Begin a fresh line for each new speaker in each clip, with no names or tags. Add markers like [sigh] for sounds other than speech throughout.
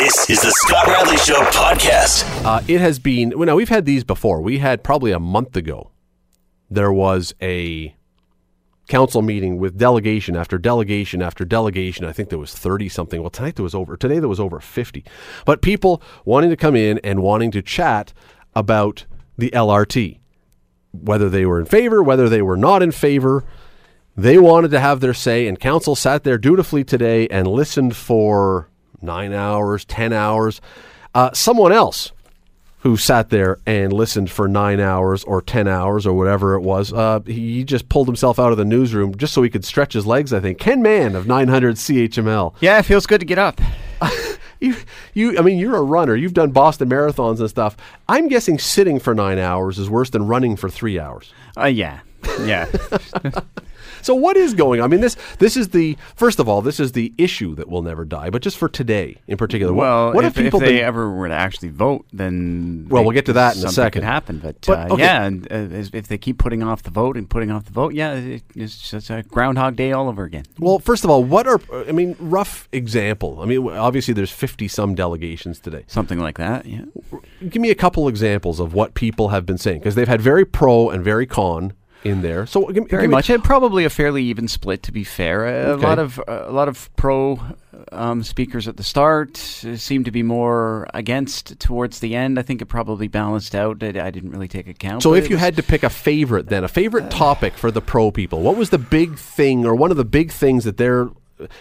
This is the Scott Radley Show podcast.
Uh, it has been. Well, no, we've had these before. We had probably a month ago. There was a council meeting with delegation after delegation after delegation. I think there was thirty something. Well, tonight there was over. Today there was over fifty. But people wanting to come in and wanting to chat about the LRT, whether they were in favor, whether they were not in favor. They wanted to have their say, and council sat there dutifully today and listened for nine hours, 10 hours. Uh, someone else who sat there and listened for nine hours or 10 hours or whatever it was, uh, he just pulled himself out of the newsroom just so he could stretch his legs, I think. Ken Mann of 900 CHML.
Yeah, it feels good to get up. [laughs]
You, you, I mean, you're a runner. You've done Boston marathons and stuff. I'm guessing sitting for nine hours is worse than running for three hours.
Uh, yeah, yeah. [laughs]
So what is going on? I mean, this this is the first of all, this is the issue that will never die. But just for today in particular,
well,
what,
if,
have people
if they
been-
ever were to actually vote, then
Well, we'll get to that in a second.
Could happen, but,
But,
uh,
okay.
yeah, and uh, if they keep putting off the vote and putting off the vote, yeah, it, it's just a Groundhog Day all over again.
Well, first of all, what are I mean, rough example. I mean, obviously there's 50 some delegations today.
Something like that. Yeah.
Give me a couple examples of what people have been saying because they've had very pro and very con in there. So give,
Very
give me-
much, and probably a fairly even split. To be fair, a
Okay.
lot of a lot of pro um, speakers at the start uh, seem to be more against towards the end. I think it probably balanced out. I, I didn't really take account.
So if you
was-
had to pick a favorite then, a favorite topic for the pro people, what was the big thing or one of the big things that they're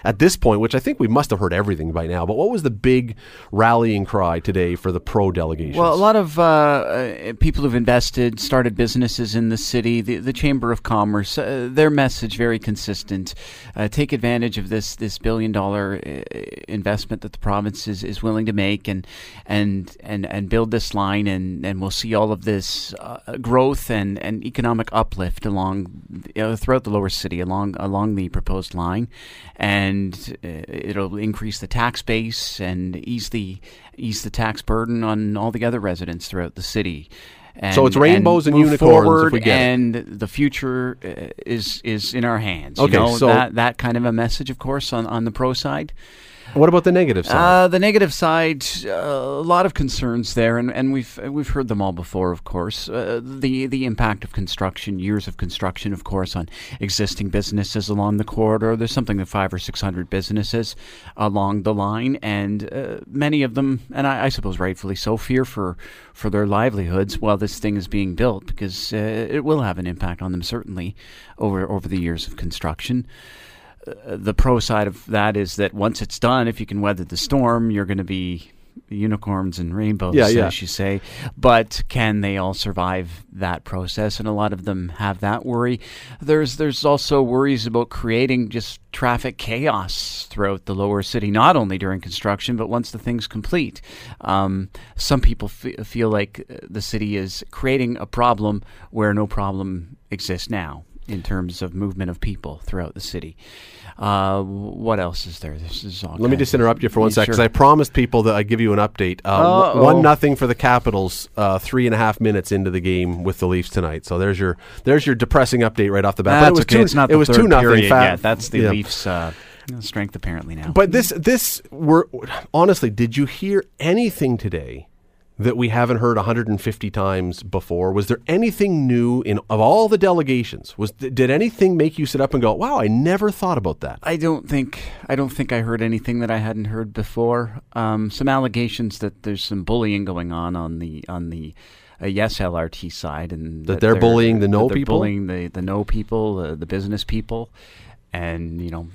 at this point, which I think we must have heard everything by now, but what was the big rallying cry today for the pro delegation?
Well, a lot of uh, uh, people who've invested, started businesses in the city, the, the Chamber of Commerce, uh, their message very consistent. Uh, take advantage of this this billion dollar uh, investment that the province is, is willing to make, and and and and build this line, and, and we'll see all of this uh, growth and, and economic uplift along you know, throughout the lower city along along the proposed line, and uh, it'll increase the tax base and ease the ease the tax burden on all the other residents throughout the city. And,
So it's rainbows and
move
unicorns if we get it.
and the future uh, is is in our hands.
Okay,
you know,
so-
that that kind of a message, of course, on, on the pro side.
What about the negative side?
Uh, the negative side, uh, a lot of concerns there, and, and we've we've heard them all before. Of course, uh, the the impact of construction, years of construction, of course, on existing businesses along the corridor. There's something like five or six hundred businesses along the line, and uh, many of them, and I, I suppose rightfully so, fear for for their livelihoods while this thing is being built because uh, it will have an impact on them certainly over over the years of construction the pro side of that is that once it's done, if you can weather the storm, you're going to be unicorns and rainbows,
Yeah, yeah.
as you say. But can they all survive that process? And a lot of them have that worry. There's there's also worries about creating just traffic chaos throughout the lower city, not only during construction, but once the thing's complete. Um, some people f- feel like uh, the city is creating a problem where no problem exists now in terms of movement of people throughout the city. Uh, what else is there? This is all.
Let me just interrupt you for one
Yeah,
sec because
sure.
I promised people that I'd give you an update. Uh, one nothing for the Capitals. Uh, three and a half minutes into the game with the Leafs tonight. So there's your there's your depressing update right off the bat. but
That's
it was
okay.
two.
it's not
it
the
was
third
two nothing.
period
Fat.
That's the
yeah.
Leafs' uh, strength apparently now.
But this this were honestly, did you hear anything today that we haven't heard 150 times before? Was there anything new in of all the delegations? Was did anything make you sit up and go, "Wow, I never thought about that"?
I don't think I don't think I heard anything that I hadn't heard before. Um, some allegations that there's some bullying going on on the on the uh, yes LRT side, and
That they're bullying the no
they're
people?
bullying the the no people, uh, the business people, and you know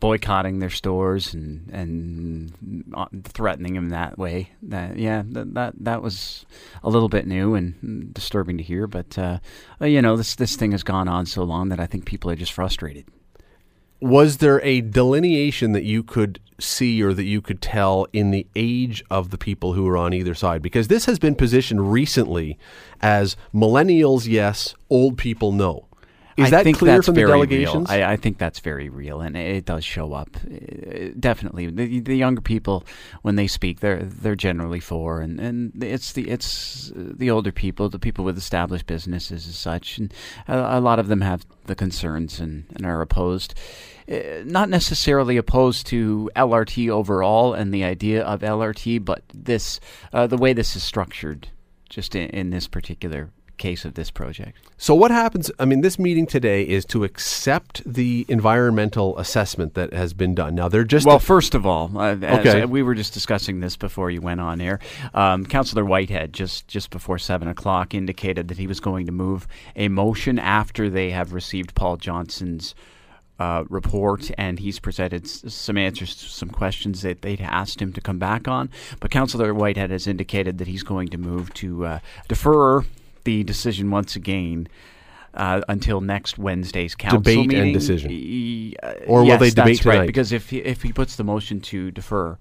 boycotting their stores and and uh, threatening them that way. That yeah, that that, that was a little bit new and disturbing to hear. But uh, uh, you know, this this thing has gone on so long that I think people are just frustrated.
Was there a delineation that you could see or that you could tell in the age of the people who are on either side? Because this has been positioned recently as millennials, yes, old people, no. Is
I
that
think
clear
that's
from the
very
delegations?
Real. I, I think that's very real, and it does show up. Uh, definitely, the, the younger people when they speak, they're they're generally for, and, and it's the it's the older people, the people with established businesses as such, and a, a lot of them have the concerns and, and are opposed. Uh, not necessarily opposed to LRT overall and the idea of LRT, but this uh, the way this is structured, just in, in this particular case of this project.
So what happens? I mean, this meeting today is to accept the environmental assessment that has been done. Now they're just
well. first of all, uh, as,
Okay.
uh, we were just discussing this before you went on air. Um, Councillor Whitehead just just before seven o'clock indicated that he was going to move a motion after they have received Paul Johnson's. Uh, report and he's presented s- some answers to some questions that they'd asked him to come back on. But Councillor Whitehead has indicated that he's going to move to uh, defer the decision once again uh, until next Wednesday's council
Debate and decision.
Uh,
Or will
yes,
they debate
that's right,
tonight?
Because if he, if he puts the motion to defer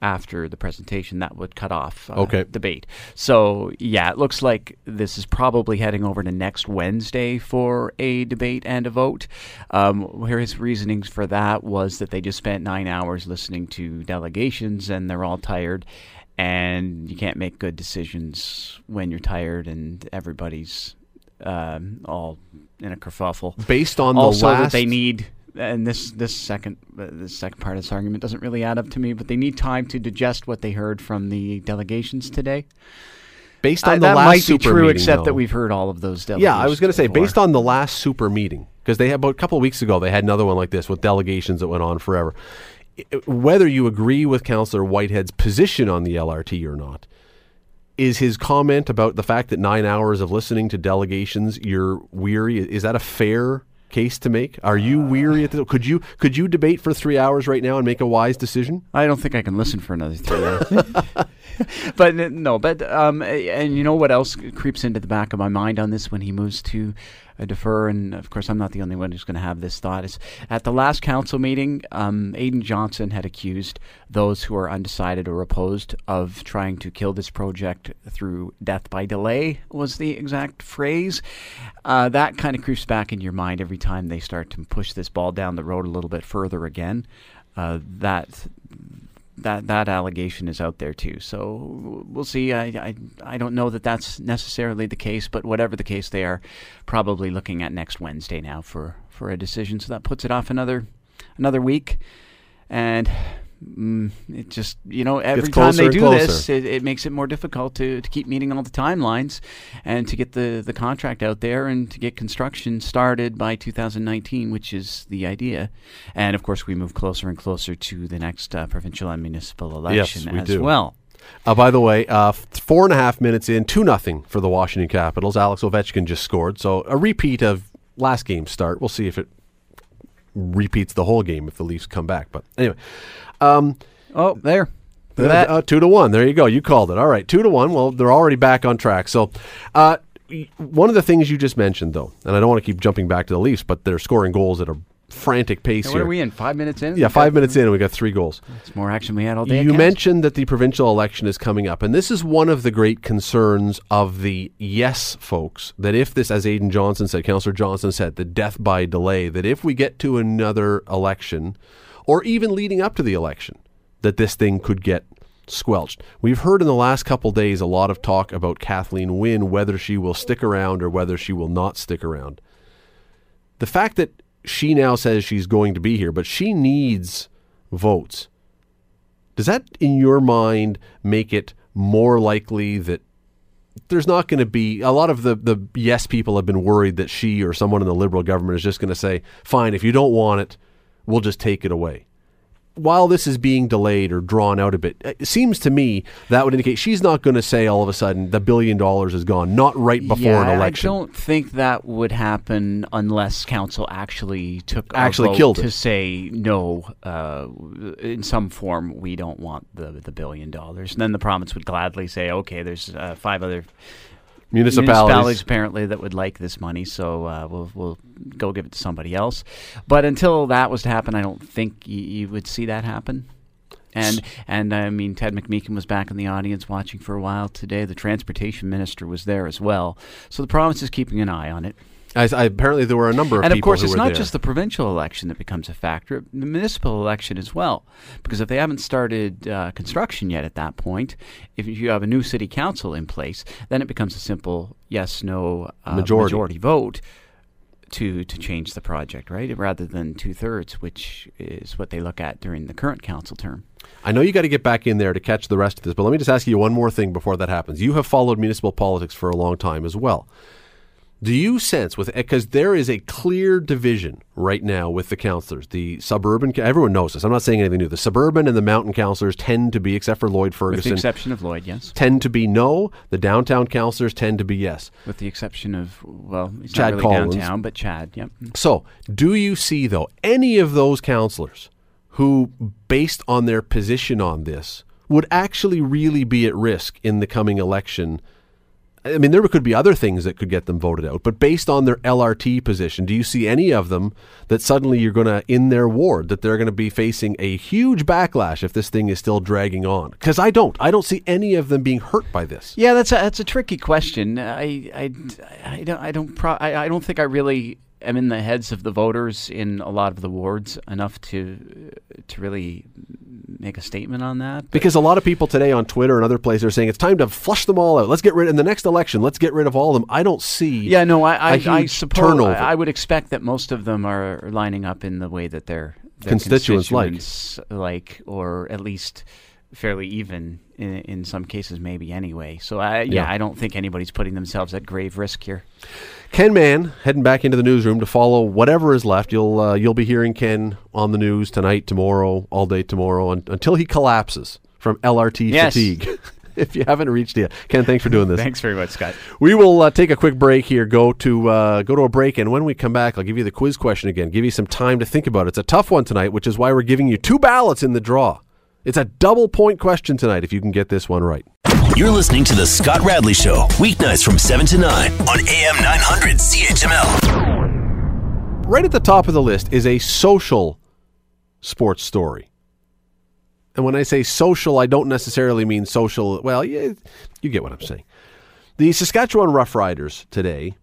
after the presentation, that would cut off uh,
Okay.
debate. So yeah, it looks like this is probably heading over to next Wednesday for a debate and a vote. Um, where his reasonings for that was that they just spent nine hours listening to delegations and they're all tired. And you can't make good decisions when you're tired and everybody's um, all in a kerfuffle
based on the last.
that they need and this this second uh, this second part of this argument doesn't really add up to me but they need time to digest what they heard from the delegations today
based on the
that
last
might be
super
true
meeting,
except that we've heard all of those delegations
Yeah, I was going to say, based on the last super meeting, because they had about a couple of weeks ago, they had another one like this with delegations that went on forever. Whether you agree with Councillor Whitehead's position on the LRT or not, is his comment about the fact that nine hours of listening to delegations, you're weary? Is that a fair case to make? Are you weary at the? Could you could you debate for three hours right now and make a wise decision?
I don't think I can listen for another three hours. [laughs] but no, but um, and you know what else creeps into the back of my mind on this when he moves to uh, defer, and of course I'm not the only one who's going to have this thought. Is at the last council meeting, um, Aidan Johnson had accused those who are undecided or opposed of trying to kill this project through death by delay. Was the exact phrase. Uh, that kind of creeps back in your mind every time they start to push this ball down the road a little bit further again. Uh, that that that allegation is out there too. So we'll see. I, I I don't know that that's necessarily the case, but whatever the case, they are probably looking at next Wednesday now for for a decision. So that puts it off another another week, and. Mm, it just you know every time they do this, it, it makes it more difficult to, to keep meeting all the timelines and to get the, the contract out there and to get construction started by 2019, which is the idea. And of course, we move closer and closer to the next uh, provincial and municipal election
we
as
do.
well.
Uh, by the way, uh, four and a half minutes in, two nothing for the Washington Capitals. Alex Ovechkin just scored, so a repeat of last game's start. We'll see if it repeats the whole game if the Leafs come back. But anyway, um,
Oh, there.
Uh,
at that.
uh, two to one. There you go. You called it. All right, two to one. Well, they're already back on track. So, uh, one of the things you just mentioned, though, and I don't want to keep jumping back to the Leafs, but they're scoring goals at a frantic pace
Hey,
here.
are we in? Five minutes in?
Yeah, five minutes in, and we got three goals.
It's more action we had all day.
You mentioned that the provincial election is coming up, and this is one of the great concerns of the yes folks. That if this, as Aidan Johnson said, Councillor Johnson said, the death by delay, that if we get to another election, or even leading up to the election, that this thing could get squelched. We've heard in the last couple days a lot of talk about Kathleen Wynne, whether she will stick around or whether she will not stick around. The fact that she now says she's going to be here, but she needs votes. Does that, in your mind, make it more likely that there's not going to be a lot of the, the yes people have been worried that she or someone in the liberal government is just going to say, fine, if you don't want it, we'll just take it away. While this is being delayed or drawn out a bit, it seems to me that would indicate she's not going to say all of a sudden the billion dollars is gone, not right before
yeah,
an election.
I don't think that would happen unless council actually took
Actually killed
to
it.
say no. Uh, in some form, we don't want the the billion dollars. And then the province would gladly say, okay, there's uh, five other
Municipalities.
apparently that would like this money, so uh, we'll we'll go give it to somebody else. But until that was to happen, I don't think y- you would see that happen. And and I mean, Ted McMeekin was back in the audience watching for a while today. The transportation minister was there as well. So the province is keeping an eye on it.
I, I, apparently, there were a number of
and of course, it's not
there.
just the provincial election that becomes a factor; the municipal election as well. Because if they haven't started uh, construction yet at that point, if you have a new city council in place, then it becomes a simple yes/no uh,
Majority.
majority vote to to change the project, right? Rather than two thirds, which is what they look at during the current council term.
I know you got to get back in there to catch the rest of this, but let me just ask you one more thing before that happens. You have followed municipal politics for a long time as well. Do you sense with because there is a clear division right now with the councillors, the suburban everyone knows this. I'm not saying anything new. The suburban and the mountain councillors tend to be, except for Lloyd Ferguson,
With the exception of Lloyd, yes.
tend to be no. The downtown councillors tend to be yes.
With the exception of well, he's
Chad
not really
Collins.
downtown, but Chad. Yep.
So, do you see though any of those councillors who, based on their position on this, would actually really be at risk in the coming election? I mean, there could be other things that could get them voted out, but based on their LRT position, do you see any of them that suddenly you're going to, in their ward, that they're going to be facing a huge backlash if this thing is still dragging on? Because I don't. I don't see any of them being hurt by this.
Yeah, that's a that's a tricky question. I I, I don't I don't pro, I, I don't think I really am in the heads of the voters in a lot of the wards enough to to really make a statement on that.
Because a lot of people today on Twitter and other places are saying it's time to flush them all out. Let's get rid in the next election. Let's get rid of all of them. I don't see.
Yeah, no, I I, I suppose. I, I would expect that most of them are lining up in the way that their their
Constituents like.
like, or at least fairly even in, in some cases, maybe anyway. So I yeah,
Yeah.
I don't think anybody's putting themselves at grave risk here.
Ken Mann heading back into the newsroom to follow whatever is left. You'll uh, you'll be hearing Ken on the news tonight, tomorrow, all day tomorrow, un- until he collapses from LRT
Yes.
fatigue. [laughs] if you haven't reached yet, Ken, thanks for doing this.
Thanks very much, Scott.
We will uh, take a quick break here. Go to uh, go to a break, and when we come back, I'll give you the quiz question again. Give you some time to think about it. It's a tough one tonight, which is why we're giving you two ballots in the draw. It's a double point question tonight if you can get this one right.
You're listening to The Scott Radley Show, weeknights from 7 to 9 on AM 900 CHML.
Right at the top of the list is a social sports story. And when I say social, I don't necessarily mean social. Well, yeah, you get what I'm saying. The Saskatchewan Roughriders today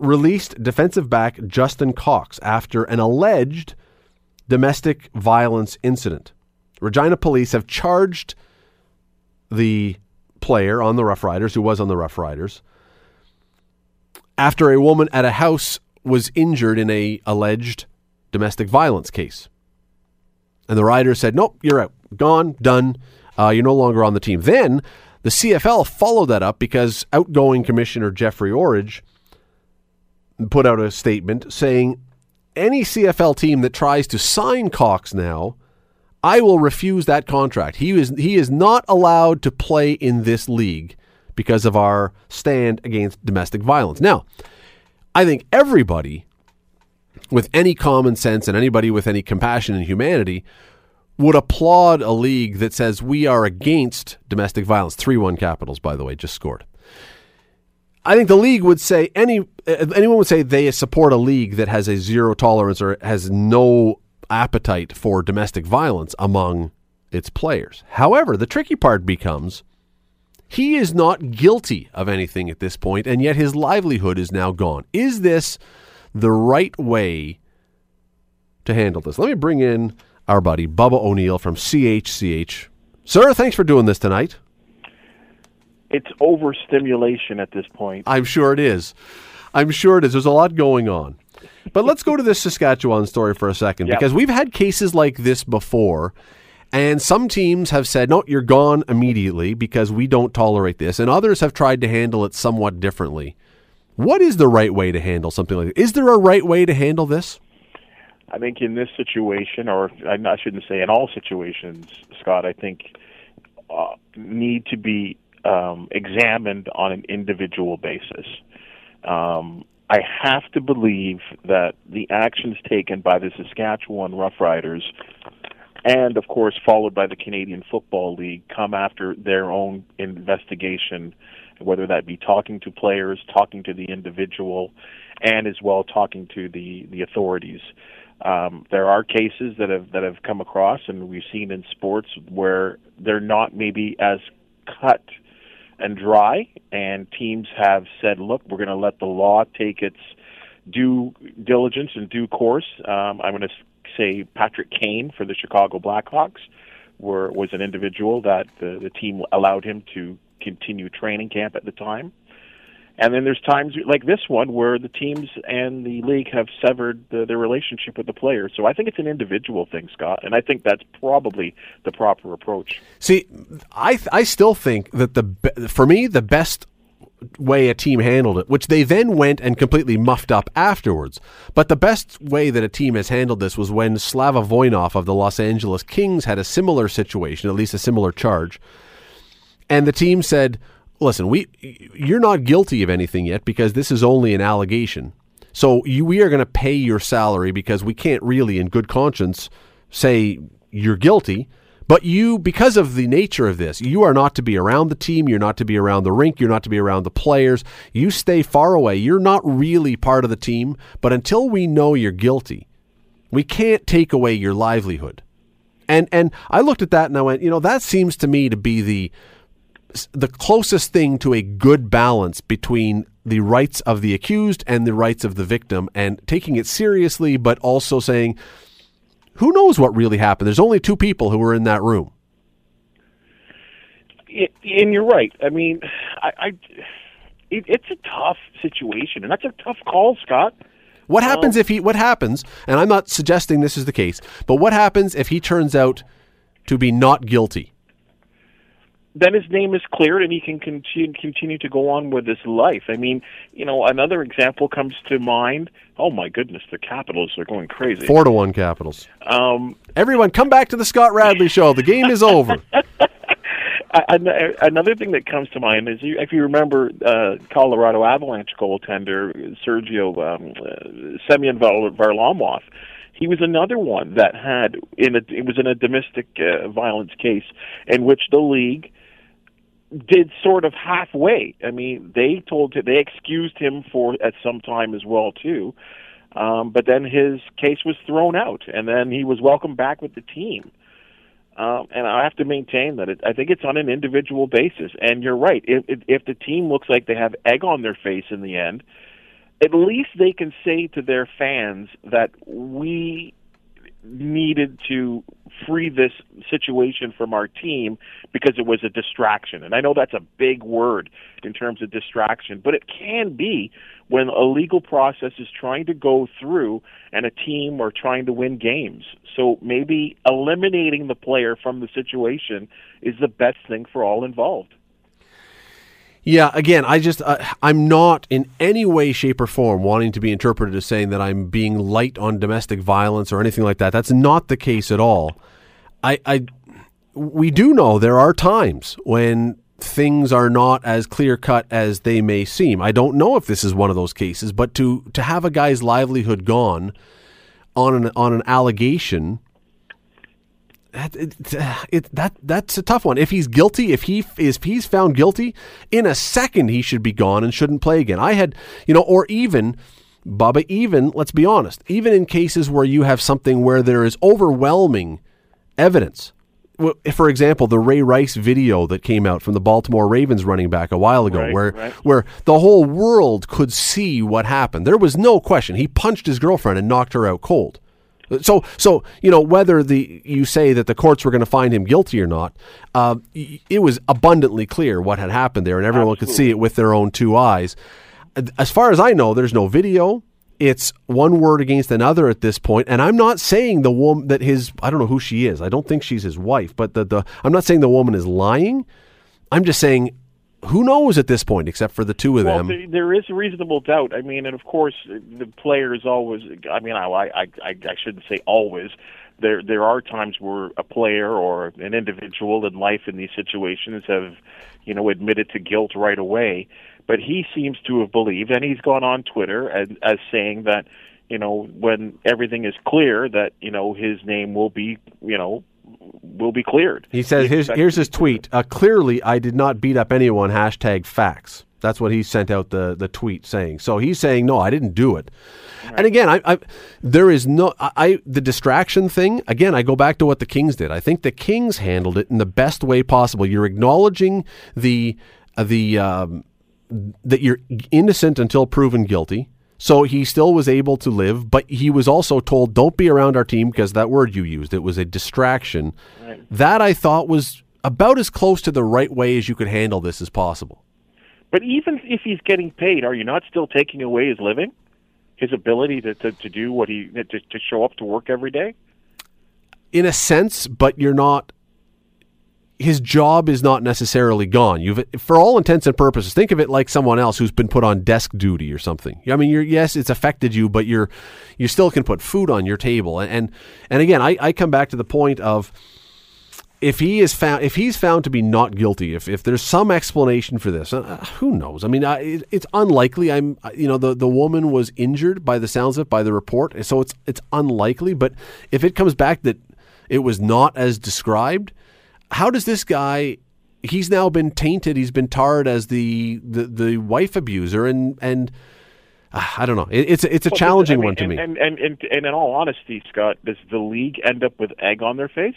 released defensive back Justin Cox after an alleged domestic violence incident. Regina police have charged the player on the Roughriders, who was on the Roughriders, after a woman at a house was injured in a alleged domestic violence case. And the Riders said, "Nope, you're out, gone, done. Uh, you're no longer on the team." Then the CFL followed that up because outgoing Commissioner Jeffrey Orridge put out a statement saying, "Any CFL team that tries to sign Cox now." I will refuse that contract. He is he is not allowed to play in this league because of our stand against domestic violence. Now, I think everybody with any common sense and anybody with any compassion and humanity would applaud a league that says we are against domestic violence. 3-1 Capitals by the way just scored. I think the league would say any uh, anyone would say they support a league that has a zero tolerance or has no appetite for domestic violence among its players. However, the tricky part becomes he is not guilty of anything at this point, and yet his livelihood is now gone. Is this the right way to handle this? Let me bring in our buddy Bubba O'Neil from CHCH. Sir, thanks for doing this tonight.
it's overstimulation at this point.
I'm sure it is. I'm sure it is. There's a lot going on. But let's go to this Saskatchewan story for a second
Yep.
because we've had cases like this before. And some teams have said, no, you're gone immediately because we don't tolerate this. And others have tried to handle it somewhat differently. What is the right way to handle something like this? Is there a right way to handle this?
I think in this situation, or I shouldn't say in all situations, Scott, I think uh, need to be um, examined on an individual basis. Um, I have to believe that the actions taken by the Saskatchewan Roughriders, and of course followed by the Canadian Football League, come after their own investigation, whether that be talking to players, talking to the individual, and as well talking to the the authorities. Um, there are cases that have that have come across, and we've seen in sports where they're not maybe as cut and dry, and teams have said, "Look, we're going to let the law take its due diligence and due course, um, I'm going to say Patrick Kane for the Chicago Blackhawks were, was an individual that the, the team allowed him to continue training camp at the time. And then there's times like this one where the teams and the league have severed the, their relationship with the players. So I think it's an individual thing, Scott, and I think that's probably the proper approach.
See, I I still think that the for me the best way a team handled it, which they then went and completely muffed up afterwards. But the best way that a team has handled this was when Slava Voinov of the Los Angeles Kings had a similar situation, at least a similar charge. And the team said, listen, we you're not guilty of anything yet because this is only an allegation. So you, we are going to pay your salary because we can't really, in good conscience, say you're guilty. But you, because of the nature of this, you are not to be around the team. You're not to be around the rink. You're not to be around the players. You stay far away. You're not really part of the team. But until we know you're guilty, we can't take away your livelihood. And and I looked at that and I went, you know, that seems to me to be the the closest thing to a good balance between the rights of the accused and the rights of the victim and taking it seriously but also saying who knows what really happened? There's only two people who were in that room.
And you're right. I mean i, I it, it's a tough situation and that's a tough call scott.
What happens um, if he what happens and i'm not suggesting this is the case but what happens if he turns out to be not guilty
then his name is cleared and he can continue, continue to go on with his life. I mean, you know, another example comes to mind. Oh my goodness, the Capitals are going crazy.
Four to one Capitals. Um, Everyone, come back to the Scott Radley show. The game is over. [laughs]
Another thing that comes to mind is if you remember uh, Colorado Avalanche goaltender Sergio um, uh, Semyon Varlamov he was another one that had in a it was in a domestic uh, violence case in which the league did sort of halfway. I mean, they told they excused him for at some time as well too, um, but then his case was thrown out, and then he was welcomed back with the team. Um, and I have to maintain that it, I think it's on an individual basis. And you're right. If, if if the team looks like they have egg on their face in the end, at least they can say to their fans that we needed to free this situation from our team because it was a distraction. And I know that's a big word in terms of distraction, but it can be when a legal process is trying to go through and a team are trying to win games. So maybe eliminating the player from the situation is the best thing for all involved.
Yeah, again, I just uh, I'm not in any way, shape, or form wanting to be interpreted as saying that I'm being light on domestic violence or anything like that. That's not the case at all. I, I we do know there are times when things are not as clear cut as they may seem. I don't know if this is one of those cases, but to to have a guy's livelihood gone on an on an allegation that, it, [sighs] it, that that's a tough one. If he's guilty, if he if he's found guilty, in a second he should be gone and shouldn't play again. I had, you know, or even Bubba, even let's be honest, even in cases where you have something where there is overwhelming evidence. For example, the Ray Rice video that came out from the Baltimore Ravens running back a while ago,
right,
where
right.
where the whole world could see what happened. There was no question. He punched his girlfriend and knocked her out cold. So, so you know whether the you say that the courts were going to find him guilty or not, uh, it was abundantly clear what had happened there, and everyone
Absolutely.
could see it with their own two eyes. As far as I know, there's no video. It's one word against another at this point, and I'm not saying the woman that his I don't know who she is. I don't think she's his wife, but the, the I'm not saying the woman is lying. I'm just saying who knows at this point, except for the two of
well,
them?
There, there is reasonable doubt. I mean, and of course, the players always. I mean, I, I, I, I shouldn't say always. There, there are times where a player or an individual in life in these situations have, you know, admitted to guilt right away. But he seems to have believed, and he's gone on Twitter as saying that, you know, when everything is clear, that you know his name will be, you know, will be cleared.
He says, here's, here's his tweet. Uh, clearly, I did not beat up anyone. Hashtag facts. That's what he sent out the, the tweet saying. So he's saying, no, I didn't do it. Right. And again, I, I, there is no, I, I, the distraction thing. Again, I go back to what the Kings did. I think the Kings handled it in the best way possible. You're acknowledging the, uh, the, um, that you're innocent until proven guilty So he still was able to live, but he was also told, "Don't be around our team," because that word you used, it was a distraction.
Right.
That I thought was about as close to the right way as you could handle this as possible.
But even if he's getting paid, are you not still taking away his living, his ability to, to, to do what he to, to show up to work every day?
In a sense, but you're not. His job is not necessarily gone. You've, for all intents and purposes, think of it like someone else who's been put on desk duty or something. I mean, you're yes, it's affected you, but you're you still can put food on your table. And and, and again, I, I come back to the point of if he is found if he's found to be not guilty if, if there's some explanation for this uh, who knows i mean I, it, it's unlikely i'm you know the, the woman was injured by the sounds of it by the report so it's it's unlikely but if it comes back that it was not as described how does this guy he's now been tainted he's been tarred as the the, the wife abuser and and uh, I don't know. It, it's it's a
Well,
challenging
I mean,
one to
and,
me.
And, and, and, and in all honesty, Scott, does the league end up with egg on their face?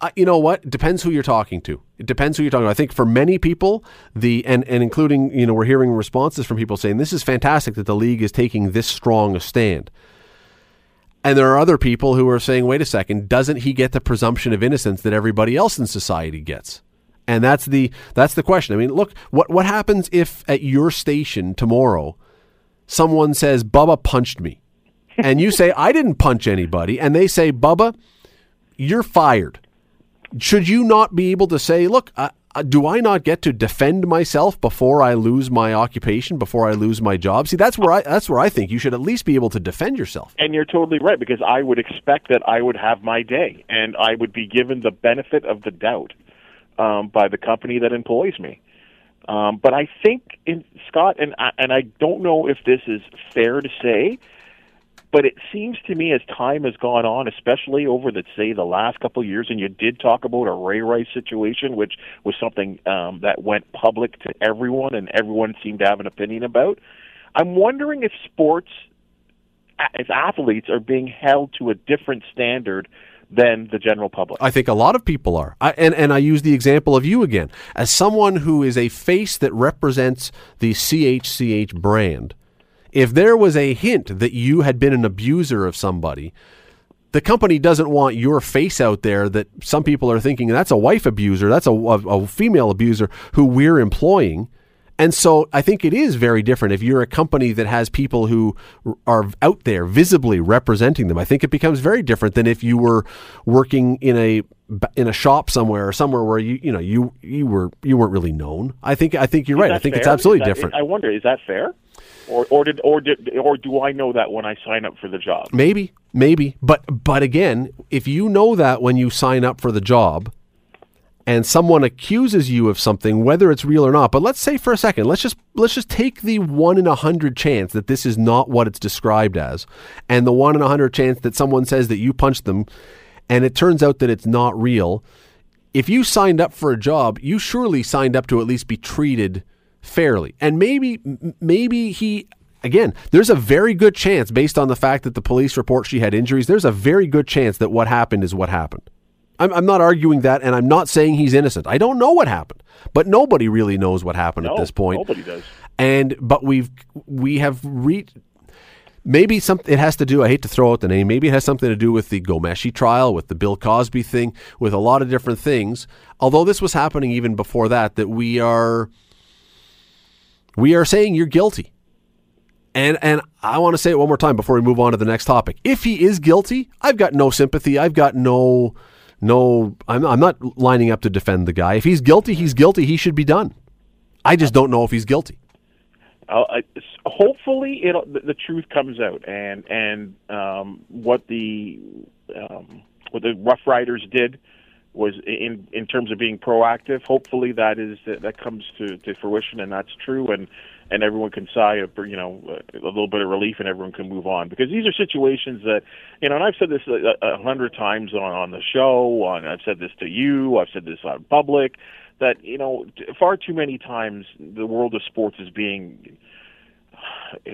Uh, you know what? It depends who you're talking to. It depends who you're talking to. I think for many people, the and and including you know we're hearing responses from people saying this is fantastic that the league is taking this strong a stand. And there are other people who are saying, wait a second, doesn't he get the presumption of innocence that everybody else in society gets? And that's the that's the question. I mean, look, what what happens if at your station tomorrow someone says Bubba punched me? And you say I didn't punch anybody and they say Bubba, you're fired should you not be able to say, look, uh, do I not get to defend myself before I lose my occupation, before I lose my job? See, that's where I that's where I think you should at least be able to defend yourself.
And you're totally right because I would expect that I would have my day and I would be given the benefit of the doubt um, by the company that employs me. Um, but I think, in Scott, and I, and I don't know if this is fair to say, but it seems to me as time has gone on, especially over the say the last couple of years, and you did talk about a Ray Rice situation, which was something um, that went public to everyone, and everyone seemed to have an opinion about. I'm wondering if sports, as athletes, are being held to a different standard than the general public.
I think a lot of people are. I, and, and I use the example of you again. As someone who is a face that represents the CHCH brand, if there was a hint that you had been an abuser of somebody, the company doesn't want your face out there that some people are thinking that's a wife abuser, that's a, a, a female abuser who we're employing. And so I think it is very different if you're a company that has people who are out there visibly representing them. I think it becomes very different than if you were working in a in a shop somewhere or somewhere where you you know you you were you weren't really known. I think I think you're
Is
right. I think it's absolutely
that-
different.
I wonder, is that fair? Or, or did or did or do I know that when I sign up for the job?
Maybe, maybe, but but again, if you know that when you sign up for the job, and someone accuses you of something, whether it's real or not, but let's say for a second, let's just let's just take the one in a hundred chance that this is not what it's described as, and the one in a hundred chance that someone says that you punched them, and it turns out that it's not real. If you signed up for a job, you surely signed up to at least be treated fairly, and maybe maybe he again, there's a very good chance, based on the fact that the police report she had injuries, there's a very good chance that what happened is what happened. I'm, I'm not arguing that, and I'm not saying he's innocent. I don't know what happened, but nobody really knows what happened
No,
at this point.
nobody does.
And but we've we have reached. Maybe something it has to do. I hate to throw out the name. Maybe it has something to do with the Ghomeshi trial, with the Bill Cosby thing, with a lot of different things. Although this was happening even before that, that we are we are saying you're guilty. And and I want to say it one more time before we move on to the next topic. If he is guilty, I've got no sympathy. I've got no no I'm I'm not lining up to defend the guy. If he's guilty, he's guilty. He should be done. I just don't know if he's guilty.
Uh, hopefully, it the, the truth comes out, and and um, what the um, what the Roughriders did was in in terms of being proactive. Hopefully, that is that, that comes to, to fruition, and that's true, and and everyone can sigh a you know a little bit of relief, and everyone can move on because these are situations that you know. And I've said this a, a hundred times on on the show. On I've said this to you. I've said this on public. That you know, far too many times the world of sports is being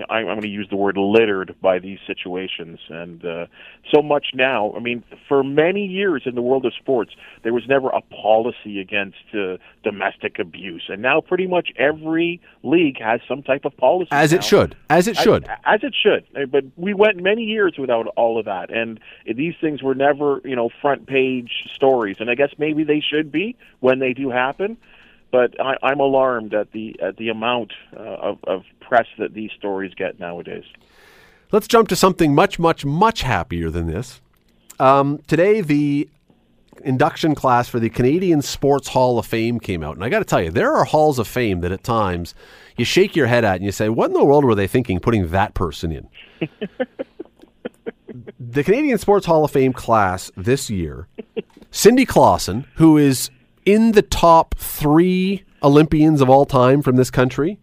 I'm going to use the word littered by these situations, and uh, so much now. I mean, for many years in the world of sports, there was never a policy against uh, domestic abuse, and now pretty much every league has some type of policy.
As
now.
it should, as it should,
as, as it should. But we went many years without all of that, and these things were never, you know, front page stories. And I guess maybe they should be when they do happen but I, I'm alarmed at the at the amount uh, of, of press that these stories get nowadays.
Let's jump to something much, much, much happier than this. Um, today, the induction class for the Canadian Sports Hall of Fame came out. And I got to tell you, there are halls of fame that at times you shake your head at and you say, what in the world were they thinking putting that person in? [laughs] the Canadian Sports Hall of Fame class this year, Cindy Klassen, who is in the top three Olympians of all time from this country,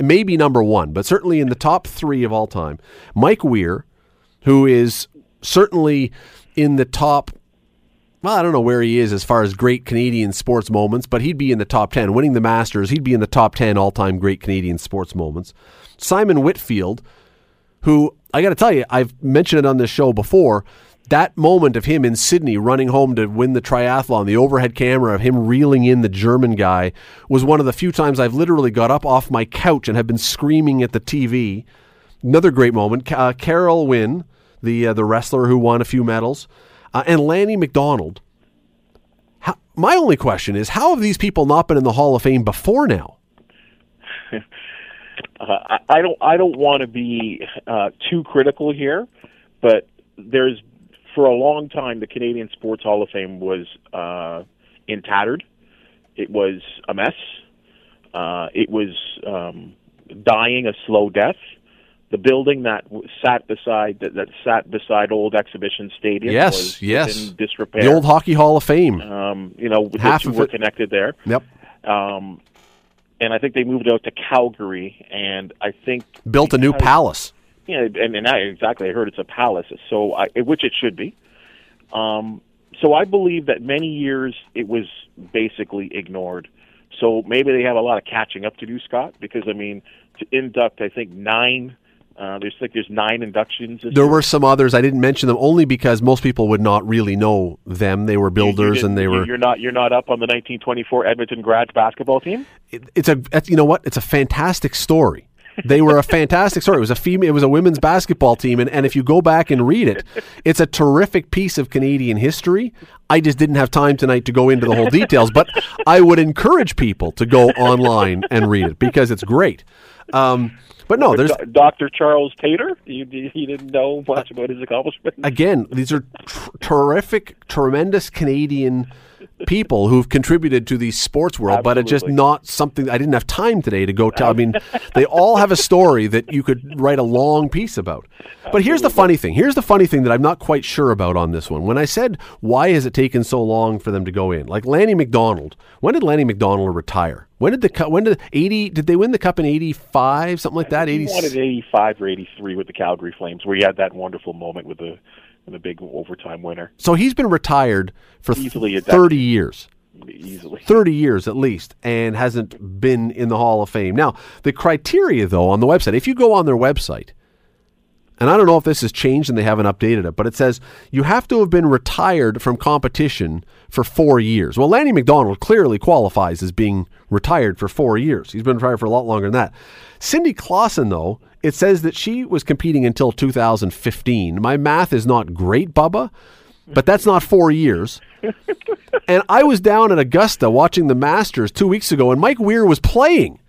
maybe number one, but certainly in the top three of all time. Mike Weir, who is certainly in the top. Well, I don't know where he is as far as great Canadian sports moments, but he'd be in the top 10. Winning the Masters, he'd be in the top 10 all time great Canadian sports moments. Simon Whitfield, who I got to tell you, I've mentioned it on this show before that moment of him in Sydney running home to win the triathlon, the overhead camera of him reeling in the German guy, was one of the few times I've literally got up off my couch and have been screaming at the TV. Another great moment. Uh, Carol Huynh, the uh, the wrestler who won a few medals, uh, and Lanny McDonald. How, my only question is, how have these people not been in the Hall of Fame before now? [laughs]
Uh, I don't. I don't want to be uh, too critical here, but there's for a long time, the Canadian Sports Hall of Fame was uh, in tattered. It was a mess. Uh, it was um, dying a slow death. The building that sat beside that, that sat beside old exhibition stadium
yes,
was
yes.
in disrepair.
The old Hockey Hall of Fame.
Um, you know,
half
the two
of
were
it.
connected there.
Yep.
Um, and I think they moved out to Calgary, and I think
built a new
because-
palace.
yeah, and, and I exactly. I heard it's a palace, so I, which it should be. Um, so I believe that many years it was basically ignored. So maybe they have a lot of catching up to do, Scott. Because I mean, to induct, I think nine. Uh, there's like there's nine inductions.
There
year.
were some others. I didn't mention them only because most people would not really know them. They were
You- you
builders, and they were.
You're not. You're not up on the 1924 Edmonton Grad basketball team.
it- it's a you know what it's a fantastic story they were a fantastic story it was a female it was a women's basketball team and, and if you go back and read it it's a terrific piece of canadian history i just didn't have time tonight to go into the whole details but i would encourage people to go online and read it because it's great um, but no there's
Dr. Charles Tator. You, you didn't know much about his accomplishments.
again, these are tr- terrific, tremendous Canadian people who've contributed to the sports world, but it's just not something I didn't have time today to go tell. I mean, [laughs] they all have a story that you could write a long piece about. But here's the funny thing. Here's the funny thing that I'm not quite sure about on this one. When I said why has it taken so long for them to go in, like Lanny McDonald, when did Lanny McDonald retire? When did the cup? When did eighty? Did they win the cup in eighty five? Something like that. Eighty.
won in '85 or '83 with the Calgary Flames, where he had that wonderful moment with the with the big overtime winner,
So he's been retired for
Easily a
thirty years.
easily.
30 years at least and hasn't been in the Hall of Fame. Now, the criteria, though, on the website, if you go on their website, and I don't know if this has changed and they haven't updated it, but it says you have to have been retired from competition for four years. Well, Lanny McDonald clearly qualifies as being retired for four years. He's been retired for a lot longer than that. Cindy Klassen, though, it says that she was competing until 2015. My math is not great, Bubba, but that's not four years. [laughs] And I was down at Augusta watching the Masters two weeks ago, and Mike Weir was playing.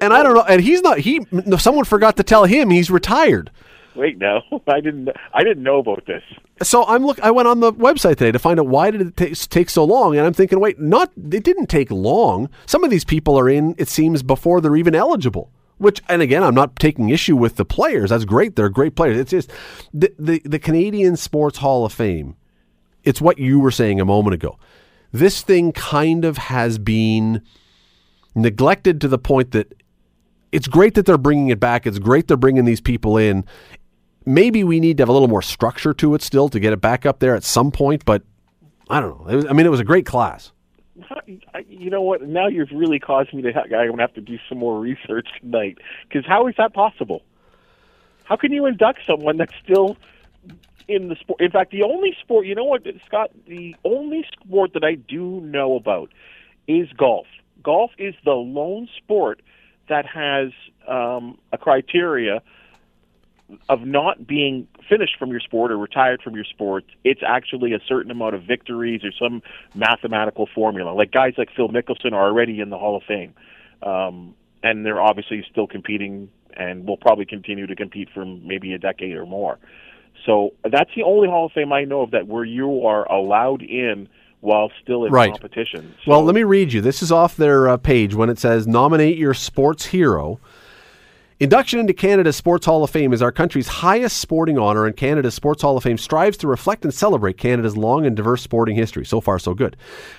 And I don't know, and he's not. He someone forgot to tell him he's retired.
Wait, no, [laughs] I didn't. I didn't know about this.
So I'm look. I went on the website today to find out why did it ta- take so long, and I'm thinking, wait, not it didn't take long. Some of these people are in. It seems before they're even eligible. Which, and again, I'm not taking issue with the players. That's great. They're great players. It's just the the, the Canadian Sports Hall of Fame. It's what you were saying a moment ago. This thing kind of has been neglected to the point that it's great that they're bringing it back. It's great they're bringing these people in. Maybe we need to have a little more structure to it still to get it back up there at some point, but I don't know. Was, I mean, it was a great class. [laughs]
You know what? Now you've really caused me to. I'm going to have to do some more research tonight. Because how is that possible? How can you induct someone that's still in the sport? In fact, the only sport. You know what, Scott? The only sport that I do know about is golf. Golf is the lone sport that has um, a criteria of not being finished from your sport or retired from your sport, it's actually a certain amount of victories or some mathematical formula. Like guys like Phil Mickelson are already in the Hall of Fame, um, and they're obviously still competing and will probably continue to compete for maybe a decade or more. So that's the only Hall of Fame I know of that where you are allowed in while still in
Right.
competition.
Well, let me read you. This is off their uh, page when it says nominate your sports hero. Induction into Canada's Sports Hall of Fame is our country's highest sporting honor, and Canada's Sports Hall of Fame strives to reflect and celebrate Canada's long and diverse sporting history. So far, so good.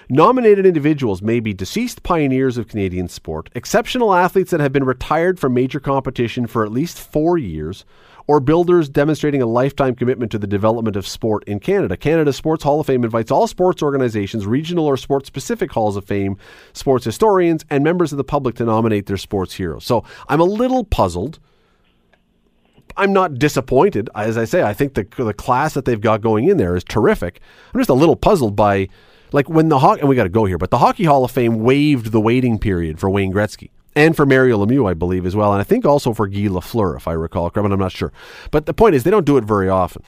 Nominated individuals may be deceased pioneers of Canadian sport, exceptional athletes that have been retired from major competition for at least four years, or builders demonstrating a lifetime commitment to the development of sport in Canada. Canada's Sports Hall of Fame invites all sports organizations, regional or sports specific halls of fame, sports historians, and members of the public to nominate their sports heroes. So I'm a little puzzled. I'm not disappointed. As I say, I think the the class that they've got going in there is terrific. I'm just a little puzzled by like when the hockey and we got to go here, but the Hockey Hall of Fame waived the waiting period for Wayne Gretzky and for Mario Lemieux, I believe as well, and I think also for Guy Lafleur, if I recall correctly. I'm not sure, but the point is they don't do it very often.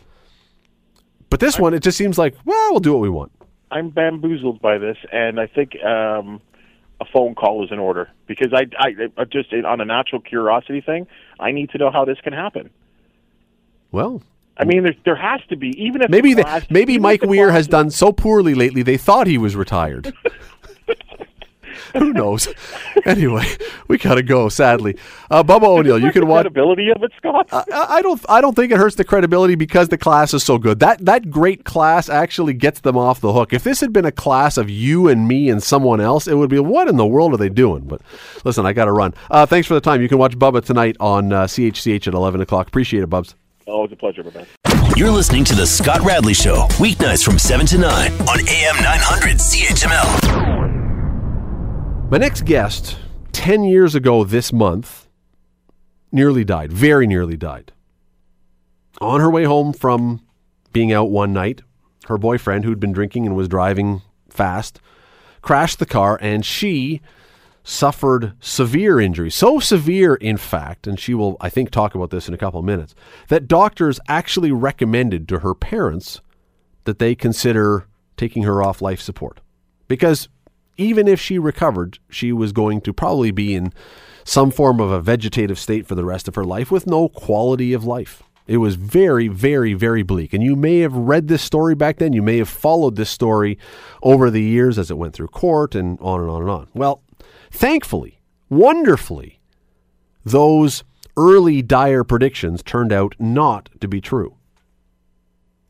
But this one, it just seems like well, we'll do what we want.
I'm bamboozled by this, and I think um, a phone call is in order because I, I, I just on a natural curiosity thing, I need to know how this can happen.
Well,
I mean, there there has to be even if
maybe
the class,
maybe Mike Weir has done so poorly lately they thought he was retired. [laughs] Who knows? Anyway, we gotta go. Sadly, uh, Bubba O'Neil, you
What's
can
the
watch.
credibility of it, Scott.
I I don't. I don't think it hurts the credibility because the class is so good. That that great class actually gets them off the hook. If this had been a class of you and me and someone else, it would be what in the world are they doing? But listen, I got to run. Uh, thanks for the time. You can watch Bubba tonight on uh, CHCH at eleven o'clock. Appreciate it, Bubs.
Always a pleasure, my man.
You're listening to The Scott Radley Show, weeknights from 7 to 9 on AM 900 CHML.
My next guest, 10 years ago this month, nearly died, very nearly died. On her way home from being out one night, her boyfriend, who'd been drinking and was driving fast, crashed the car and she suffered severe injuries. So severe, in fact, and she will, I think, talk about this in a couple of minutes, that doctors actually recommended to her parents that they consider taking her off life support. Because even if she recovered, she was going to probably be in some form of a vegetative state for the rest of her life with no quality of life. It was very, very, very bleak. And you may have read this story back then. You may have followed this story over the years as it went through court and on and on and on. Well, thankfully, wonderfully, those early dire predictions turned out not to be true.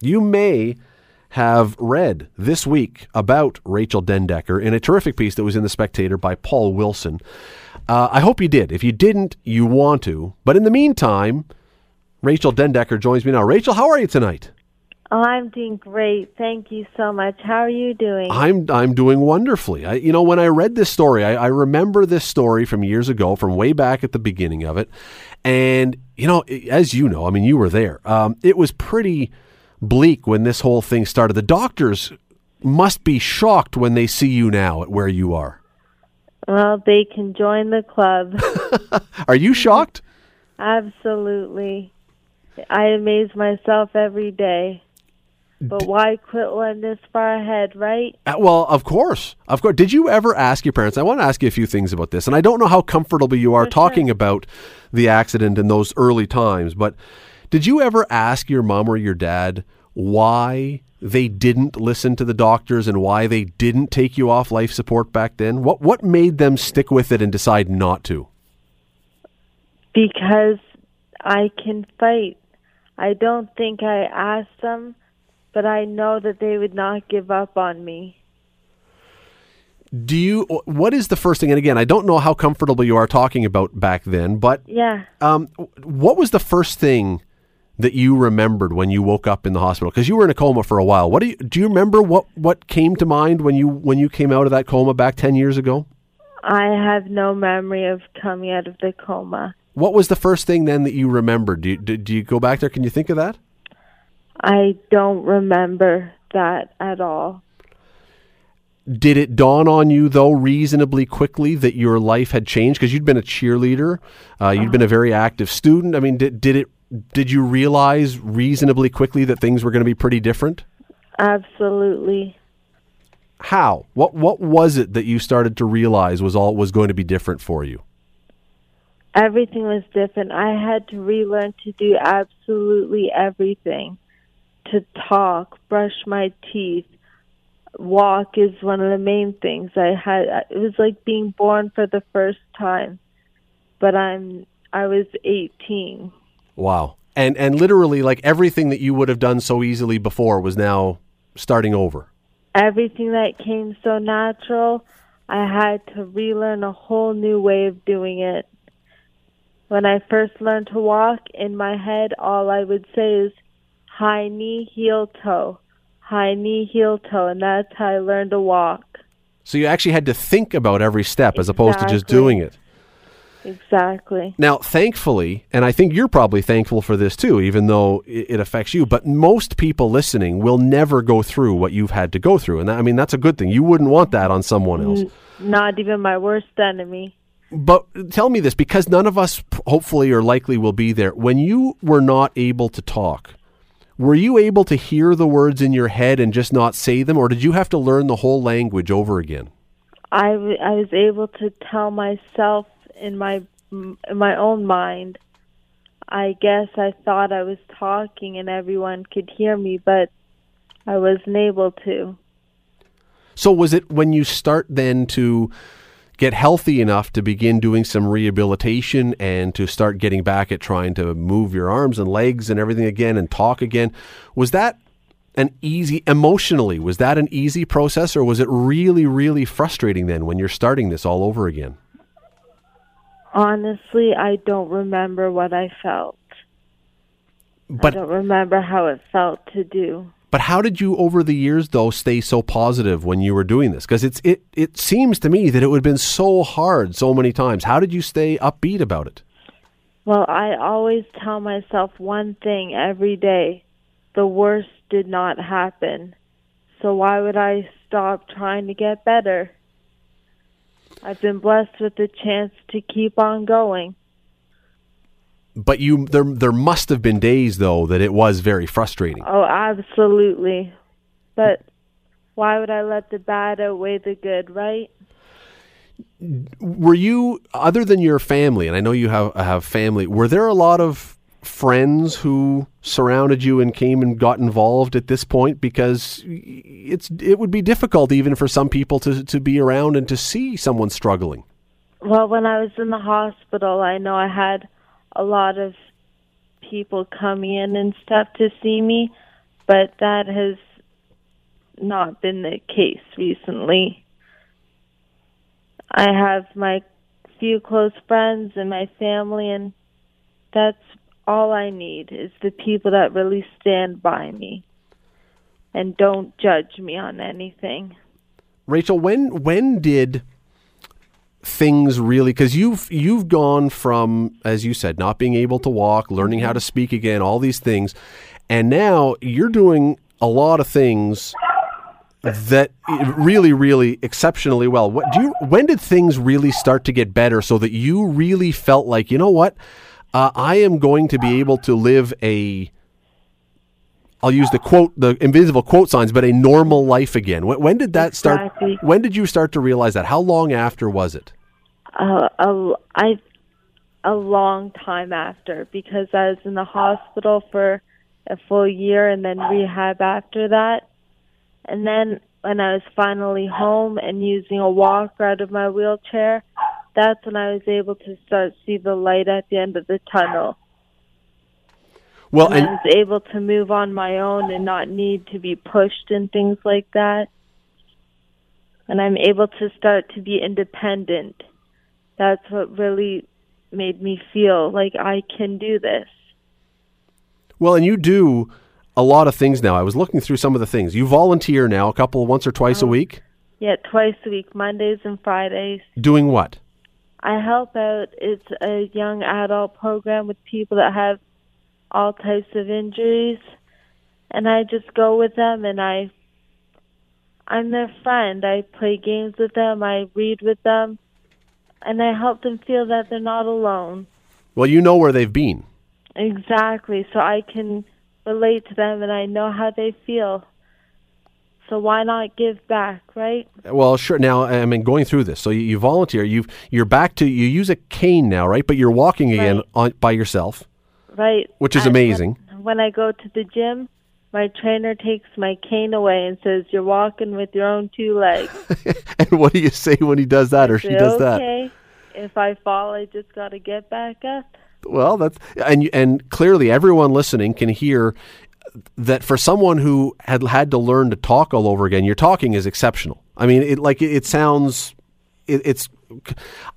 You may have read this week about Rachel Dendekker in a terrific piece that was in The Spectator by Paul Wilson. Uh, I hope you did. If you didn't, you want to. But in the meantime, Rachel Dendekker joins me now. Rachel, how are you tonight?
Oh, I'm doing great. Thank you so much. How are you doing?
I'm I'm doing wonderfully. I, you know, when I read this story, I, I remember this story from years ago, from way back at the beginning of it, and you know, as you know, I mean, you were there. Um, it was pretty bleak when this whole thing started. The doctors must be shocked when they see you now at where you are.
well, they can join the club. [laughs]
Are you shocked?
Absolutely. I amaze myself every day. But why quit when this far ahead, right?
Uh, well, of course, of course. Did you ever ask your parents? I want to ask you a few things about this, and I don't know how comfortable you are talking about the accident in those early times, but did you ever ask your mom or your dad why they didn't listen to the doctors and why they didn't take you off life support back then? What what made them stick with it and decide not to?
Because I can fight. I don't think I asked them, but I know that they would not give up on me.
Do you? What is the first thing? And again, I don't know how comfortable you are talking about back then, but
Yeah.
Um, what was the first thing that you remembered when you woke up in the hospital? Because you were in a coma for a while. What do you do? You remember what what came to mind when you when you came out of that coma back ten years ago?
I have no memory of coming out of the coma.
What was the first thing then that you remembered? Do you, do, do you go back there? Can you think of that?
I don't remember that at all.
Did it dawn on you though reasonably quickly that your life had changed because you'd been a cheerleader, uh, you'd been a very active student. I mean, did did it? Did you realize reasonably quickly that things were going to be pretty different?
Absolutely.
How? What what was it that you started to realize was all was going to be different for you?
Everything was different. I had to relearn to do absolutely everything. To talk, brush my teeth, walk is one of the main things I had. It was like being born for the first time. But I'm I was 18.
Wow. And and literally like everything that you would have done so easily before was now starting over.
Everything that came so natural, I had to relearn a whole new way of doing it. When I first learned to walk, in my head, all I would say is high knee, heel toe, high knee, heel toe, and that's how I learned to walk.
So you actually had to think about every step as opposed to just doing it.
Exactly.
Now, thankfully, and I think you're probably thankful for this too, even though it, affects you, but most people listening will never go through what you've had to go through. And that, I mean, that's a good thing. You wouldn't want that on someone else.
Not even my worst enemy.
But tell me this, because none of us hopefully or likely will be there. When you were not able to talk, were you able to hear the words in your head and just not say them, or did you have to learn the whole language over again?
I, w- I was able to tell myself in my in my own mind. I guess I thought I was talking and everyone could hear me, but I wasn't able to.
So was it when you start then to get healthy enough to begin doing some rehabilitation and to start getting back at trying to move your arms and legs and everything again and talk again? Was that an easy emotionally? Was that an easy process or was it really really frustrating then when you're starting this all over again?
Honestly, I don't remember what I felt.
But I
don't remember how it felt to do.
But how did you over the years though stay so positive when you were doing this? Because it's it it seems to me that it would have been so hard so many times. How did you stay upbeat about it?
Well, I always tell myself one thing every day. The worst did not happen. So why would I stop trying to get better? I've been blessed with the chance to keep on going.
But you there there must have been days though that it was very frustrating.
Oh, absolutely. But why would I let the bad outweigh the good, right?
Were you other than your family and I know you have have family, were there a lot of friends who surrounded you and came and got involved at this point because it's it would be difficult even for some people to to be around and to see someone struggling.
Well, when I was in the hospital, I know I had a lot of people coming in and stuff to see me, but that has not been the case recently. I have my few close friends and my family, and that's all I need is the people that really stand by me and don't judge me on anything.
Rachel, when when did things really because you've you've gone from as you said not being able to walk learning how to speak again all these things and now you're doing a lot of things that eh, really really exceptionally well what do you when did things really start to get better so that you really felt like you know what uh, i am going to be able to live a I'll use the quote, the invisible quote signs, but a normal life again. When, when did that start?
Exactly.
When did you start to realize that? How long after was it?
uh, a, I, a long time after because I was in the hospital for a full year and then rehab after that. And then when I was finally home and using a walker out of my wheelchair, that's when I was able to start see the light at the end of the tunnel.
Well,
And I was able to move on my own and not need to be pushed and things like that. And I'm able to start to be independent. That's what really made me feel like I can do this.
Well, and you do a lot of things now. I was looking through some of the things. You volunteer now a couple once or twice a um, week.
Yeah, twice a week, Mondays and Fridays.
Doing what?
I help out. It's a young adult program with people that have all types of injuries, and I just go with them and I I'm their friend. I play games with them, I read with them, and I help them feel that they're not alone.
Well, you know where they've been.
Exactly. So I can relate to them and I know how they feel. So why not give back, right?
Well, sure. Now, I mean, going through this, so you, you volunteer. You've you're back to you use a cane now, right? But you're walking again
Right.
on, by yourself,
Right.
which is
And
amazing.
When, I go to the gym, my trainer takes my cane away and says, "You're walking with your own two legs." [laughs]
and what do you say when he does that or she does that?
okay. If I fall, I just got to get back up.
Well, that's and and clearly everyone listening can hear that for someone who had had to learn to talk all over again, your talking is exceptional. I mean, it like it, it sounds, it, it's.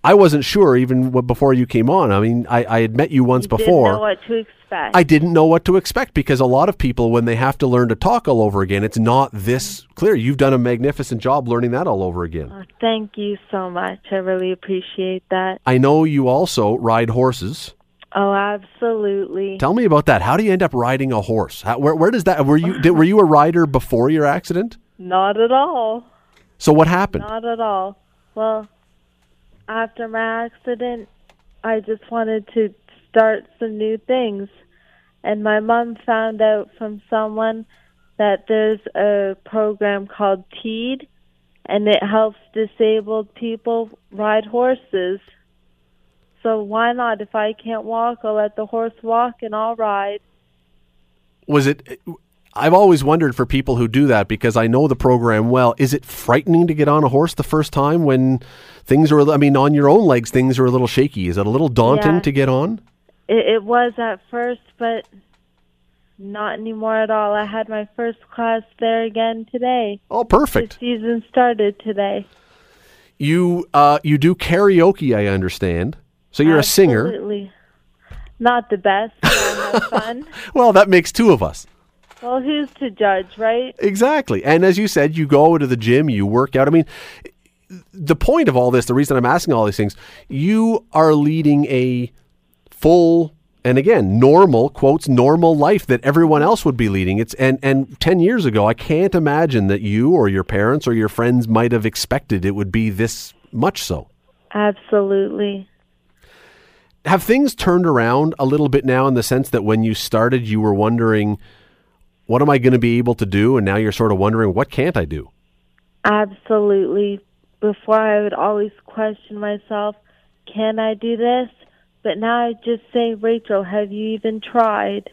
I wasn't sure even before you came on. I mean, I, I had met you once
Didn't
before.
know what to expect.
I didn't know what to expect because a lot of people, when they have to learn to talk all over again, it's not this clear. You've done a magnificent job learning that all over again.
Oh, thank you so much. I really appreciate that.
I know you also ride horses.
Oh, absolutely.
Tell me about that. How do you end up riding a horse? How, where, where does that? Were you did, were you a rider before your accident?
Not at all.
So what happened?
Not at all. Well, after my accident, I just wanted to start some new things. And my mom found out from someone that there's a program called TEED, and it helps disabled people ride horses. So why not? If I can't walk, I'll let the horse walk and I'll ride.
Was it? I've always wondered for people who do that because I know the program well. Is it frightening to get on a horse the first time when things are? I mean, on your own legs, things are a little shaky. Is it a little daunting
Yeah.
to get on?
It, it was at first, but not anymore at all. I had my first class there again today.
Oh,
The
perfect.
season started today.
You uh, you do karaoke, I understand. So you're a singer.
Absolutely. Not the best. [laughs] fun.
Well, that makes two of us.
Well, who's to judge, right?
Exactly. And as you said, you go to the gym, you work out. I mean, the point of all this, the reason I'm asking all these things, you are leading a full and again, normal quotes normal life that everyone else would be leading. It's and and 10 years ago, I can't imagine that you or your parents or your friends might have expected it would be this much so.
Absolutely.
Have things turned around a little bit now in the sense that when you started you were wondering what am I going to be able to do and now you're sort of wondering what can't I do?
Absolutely. Before I would always question myself, can I do this? But now I just say, Rachel, have you even tried?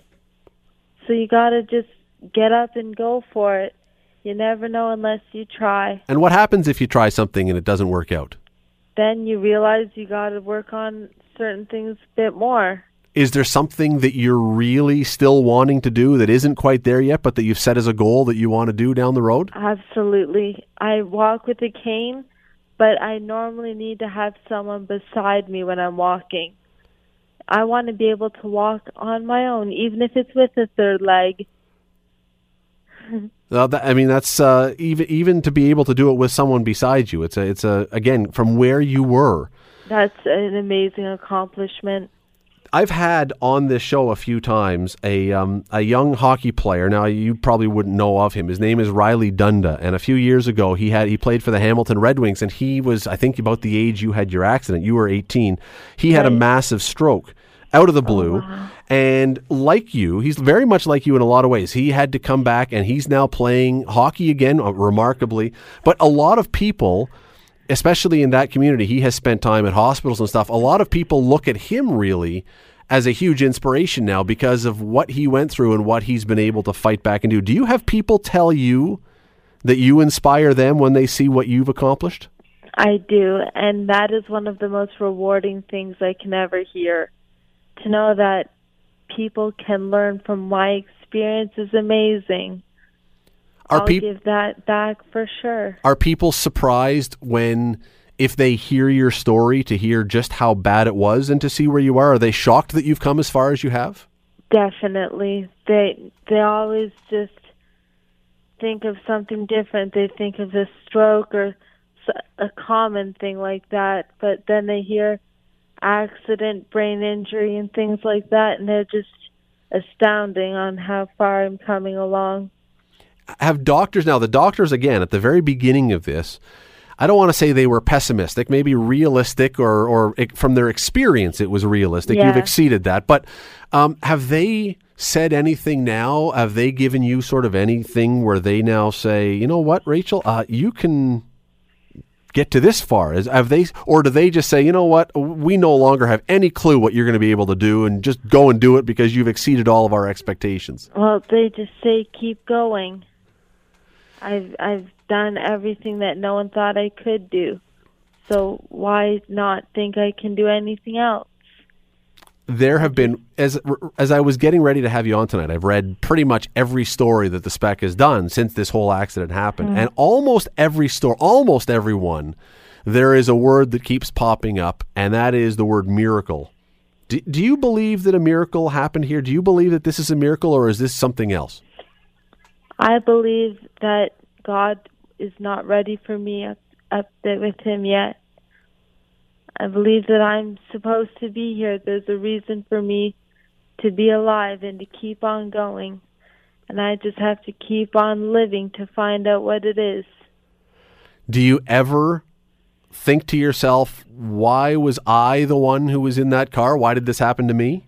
So you got to just get up and go for it. You never know unless you try.
And what happens if you try something and it doesn't work out?
Then you realize you got to work on certain things a bit more.
Is there something that you're really still wanting to do that isn't quite there yet, but that you've set as a goal that you want to do down the road?
Absolutely. I walk with a cane, but I normally need to have someone beside me when I'm walking. I want to be able to walk on my own, even if it's with a third leg. [laughs]
Uh, that, I mean, that's uh, even even to be able to do it with someone beside you. It's a it's a again from where you were.
That's an amazing accomplishment.
I've had on this show a few times a um, a young hockey player. Now you probably wouldn't know of him. His name is Riley Dunda, and a few years ago he had he played for the Hamilton Red Wings, and he was I think about the age you had your accident. You were 18. He had a massive stroke out of the blue, and like you, he's very much like you in a lot of ways. He had to come back, and he's now playing hockey again, uh, remarkably. But a lot of people especially in that community, he has spent time at hospitals and stuff. A lot of people look at him really as a huge inspiration now because of what he went through and what he's been able to fight back and do. Do you have people tell you that you inspire them when they see what you've accomplished?
I do, and that is one of the most rewarding things I can ever hear. To know that people can learn from my experience is amazing.
Are
I'll
people
give that back for sure.
are people surprised when if they hear your story to hear just how bad it was and to see where you are? Are they shocked that you've come as far as you have?
Definitely. They they always just think of something different. They think of a stroke or a common thing like that, but then they hear accident, brain injury, and things like that, and they're just astounding on how far I'm coming along.
Have doctors now the doctors again at the very beginning of this i don't want to say they were pessimistic maybe realistic or, or from their experience it was realistic. You've exceeded that. But um, have they said anything now? Have they given you sort of anything where they now say you know what rachel uh, you can get to this far Is, have they or do they just say you know what we no longer have any clue what you're going to be able to do and just go and do it because you've exceeded all of our expectations
Well, they just say keep going. I've I've done everything that no one thought I could do. So why not think I can do anything else?
there have been as as I was getting ready to have you on tonight. I've read pretty much every story that the spec has done since this whole accident happened, mm-hmm. and almost every story, almost everyone, there is a word that keeps popping up, and that is the word miracle. Do, do you believe that a miracle happened here? Do you believe that this is a miracle, or is this something else?
I believe that God is not ready for me up, up there with Him yet. I believe that I'm supposed to be here. There's a reason for me to be alive and to keep on going. And I just have to keep on living to find out what it is.
Do you ever think to yourself, why was I the one who was in that car? Why did this happen to me?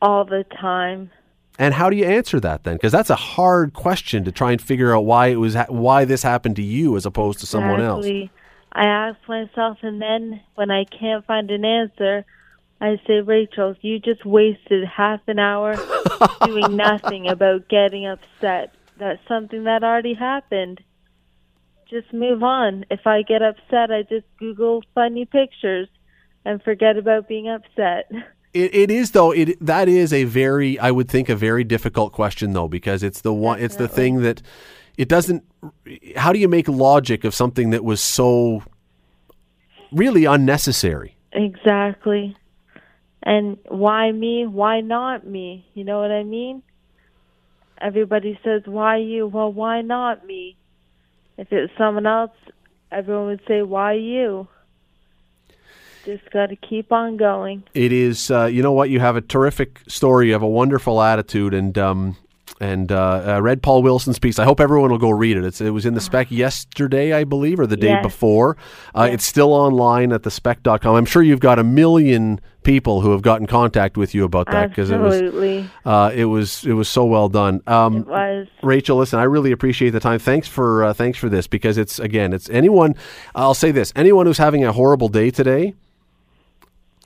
All the time.
And how do you answer that then? Because that's a hard question to try and figure out why it was ha- why this happened to you as opposed to someone else.
I ask myself, and then when I can't find an answer, I say, Rachel, you just wasted half an hour [laughs] doing nothing about getting upset. That's something that already happened. Just move on. If I get upset, I just Google funny pictures and forget about being upset. [laughs]
It, it is though. It that is a very I would think a very difficult question though because it's the one it's the thing that it doesn't. How do you make logic of something that was so really unnecessary?
Exactly. And why me? Why not me? You know what I mean? Everybody says, why you? Well, why not me? If it was someone else, everyone would say, why you? Just got to keep on going.
It is. Uh, you know what? You have a terrific story. You have a wonderful attitude, and um, and uh, I read Paul Wilson's piece. I hope everyone will go read it. It's, it was in the spec yesterday, I believe, or the day
Yes.
before. Uh, It's still online at thespec.com. I'm sure you've got a million people who have gotten contact with you about that because it was uh, it was it was so well done. Um,
It was.
Rachel, listen, I really appreciate the time. Thanks for uh, thanks for this because it's again, it's anyone. I'll say this: anyone who's having a horrible day today,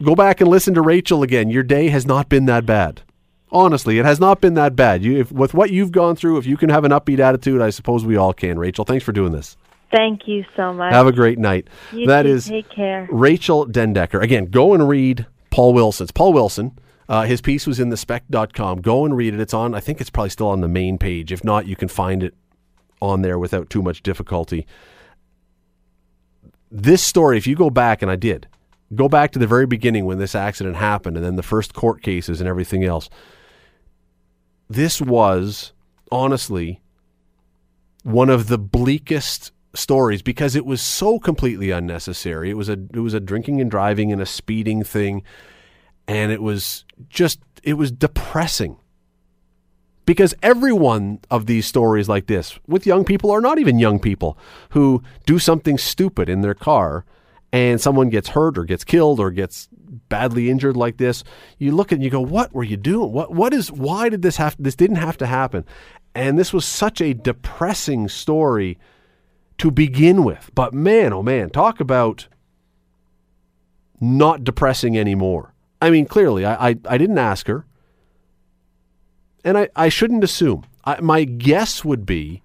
go back and listen to Rachel again. Your day has not been that bad. Honestly, it has not been that bad. You, if, with what you've gone through, if you can have an upbeat attitude, I suppose we all can. Rachel, thanks for doing this.
Thank you so much.
Have a great night.
You
That is
Take care.
Rachel Dendekker. Again, go and read Paul Wilson's. Paul Wilson, uh, his piece was in the spec.com. Go and read it. It's on, I think it's probably still on the main page. If not, you can find it on there without too much difficulty. This story, if you go back, and I did, go back to the very beginning when this accident happened and then the first court cases and everything else. This was, honestly, one of the bleakest stories because it was so completely unnecessary. It was a it was a drinking and driving and a speeding thing and it was just it was depressing. Because every one of these stories like this with young people or not even young people who do something stupid in their car and someone gets hurt or gets killed or gets badly injured like this, you look and you go, "What were you doing? What what is why did this have this didn't have to happen?" And this was such a depressing story to begin with. But man, oh man, talk about not depressing anymore. I mean, clearly, I, I, I didn't ask her, and I, I shouldn't assume. I, my guess would be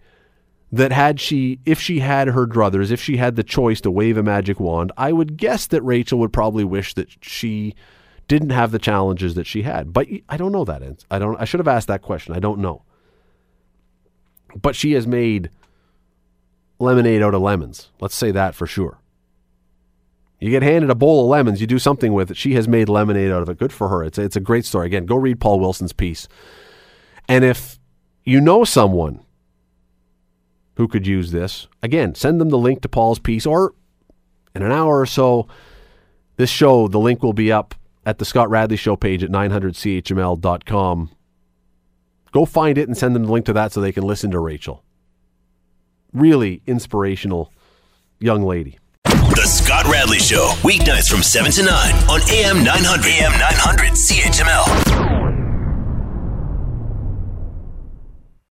that had she, if she had her druthers, if she had the choice to wave a magic wand, I would guess that Rachel would probably wish that she didn't have the challenges that she had. But I don't know that. I don't. I should have asked that question. I don't know. But she has made lemonade out of lemons. Let's say that for sure. You get handed a bowl of lemons, you do something with it. She has made lemonade out of it. Good for her. It's a, it's a great story. Again, go read Paul Wilson's piece. And if you know someone who could use this, again, send them the link to Paul's piece or in an hour or so, this show, the link will be up at the Scott Radley Show page at 900CHML.com. Go find it and send them the link to that so they can listen to Rachel. Really inspirational young lady.
The Scott Radley Show, weeknights from 7 to 9 on AM 900. AM 900 CHML.